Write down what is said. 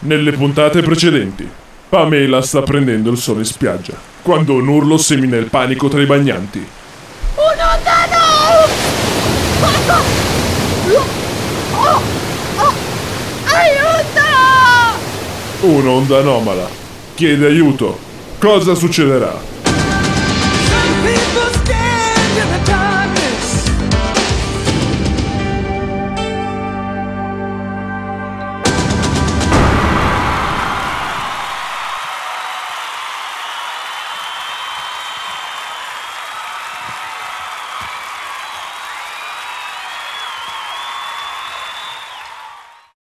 Nelle puntate precedenti, Pamela sta prendendo il sole in spiaggia, quando un urlo semina il panico tra i bagnanti. Un'onda no! Oh! Oh! Aiuto! Un'onda anomala. Chiede aiuto. Cosa succederà?